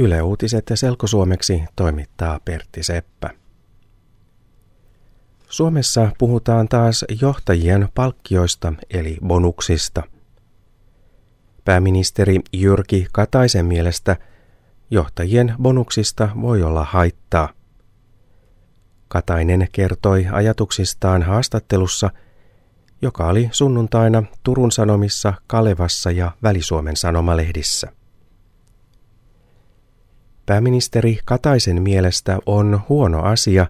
Yle Uutiset selkosuomeksi toimittaa Pertti Seppä. Suomessa puhutaan taas johtajien palkkioista eli bonuksista. Pääministeri Jyrki Kataisen mielestä johtajien bonuksista voi olla haittaa. Katainen kertoi ajatuksistaan haastattelussa, joka oli sunnuntaina Turun Sanomissa, Kalevassa ja Välisuomen sanomalehdissä. Pääministeri Kataisen mielestä on huono asia,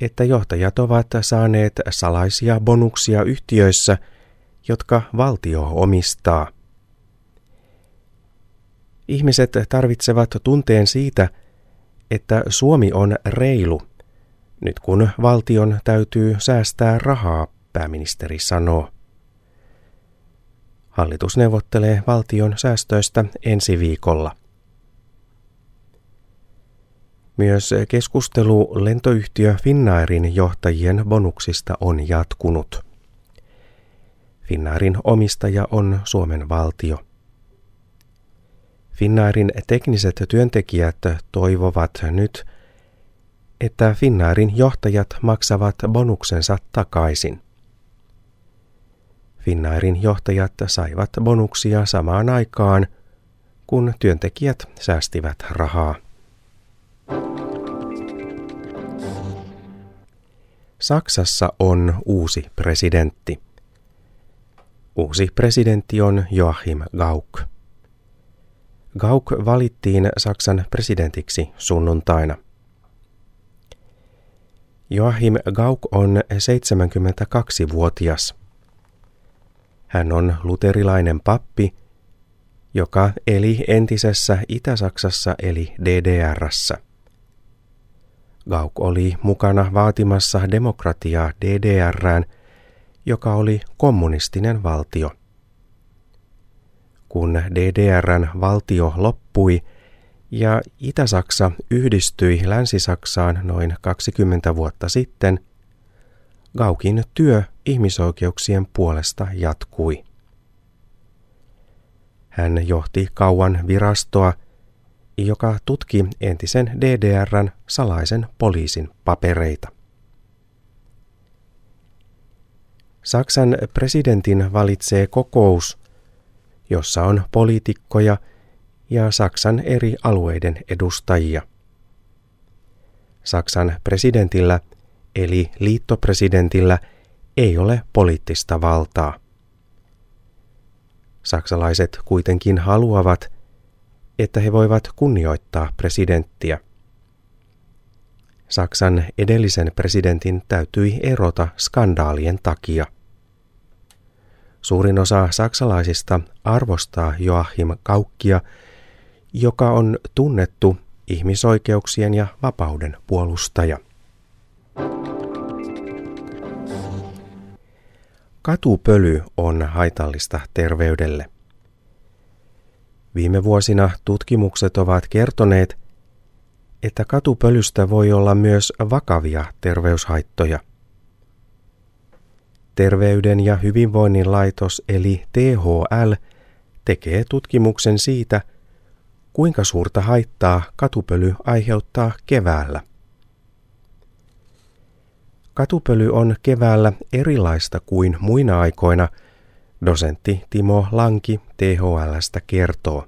että johtajat ovat saaneet salaisia bonuksia yhtiöissä, jotka valtio omistaa. Ihmiset tarvitsevat tunteen siitä, että Suomi on reilu, nyt kun valtion täytyy säästää rahaa, pääministeri sanoo. Hallitus neuvottelee valtion säästöistä ensi viikolla. Myös keskustelu lentoyhtiö Finnairin johtajien bonuksista on jatkunut. Finnairin omistaja on Suomen valtio. Finnairin tekniset työntekijät toivovat nyt, että Finnairin johtajat maksavat bonuksensa takaisin. Finnairin johtajat saivat bonuksia samaan aikaan, kun työntekijät säästivät rahaa. Saksassa on uusi presidentti. Uusi presidentti on Joachim Gauck. Gauck valittiin Saksan presidentiksi sunnuntaina. Joachim Gauck on 72-vuotias. Hän on luterilainen pappi, joka eli entisessä Itä-Saksassa eli DDRssä. Gauk oli mukana vaatimassa demokratiaa DDRään, joka oli kommunistinen valtio. Kun DDRn valtio loppui ja Itä-Saksa yhdistyi Länsi-Saksaan noin 20 vuotta sitten, Gaukin työ ihmisoikeuksien puolesta jatkui. Hän johti kauan virastoa, joka tutki entisen DDRn salaisen poliisin papereita. Saksan presidentin valitsee kokous, jossa on poliitikkoja ja Saksan eri alueiden edustajia. Saksan presidentillä eli liittopresidentillä ei ole poliittista valtaa. Saksalaiset kuitenkin haluavat, että he voivat kunnioittaa presidenttiä. Saksan edellisen presidentin täytyi erota skandaalien takia. Suurin osa saksalaisista arvostaa Joachim Kaukkia, joka on tunnettu ihmisoikeuksien ja vapauden puolustaja. Katupöly on haitallista terveydelle. Viime vuosina tutkimukset ovat kertoneet, että katupölystä voi olla myös vakavia terveyshaittoja. Terveyden ja hyvinvoinnin laitos eli THL tekee tutkimuksen siitä, kuinka suurta haittaa katupöly aiheuttaa keväällä. Katupöly on keväällä erilaista kuin muina aikoina – Dosentti Timo Lanki THLstä kertoo.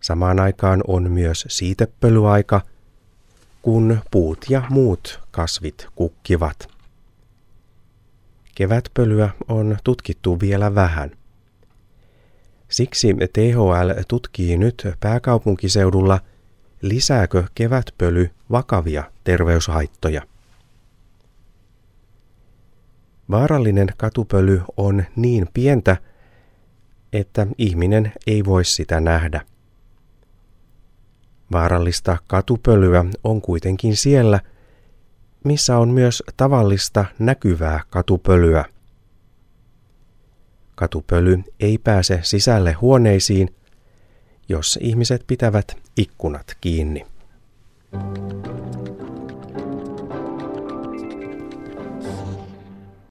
Samaan aikaan on myös siitepölyaika, kun puut ja muut kasvit kukkivat. Kevätpölyä on tutkittu vielä vähän. Siksi THL tutkii nyt pääkaupunkiseudulla, lisääkö kevätpöly vakavia terveyshaittoja. Vaarallinen katupöly on niin pientä, että ihminen ei voi sitä nähdä. Vaarallista katupölyä on kuitenkin siellä, missä on myös tavallista näkyvää katupölyä. Katupöly ei pääse sisälle huoneisiin, jos ihmiset pitävät ikkunat kiinni. Thank you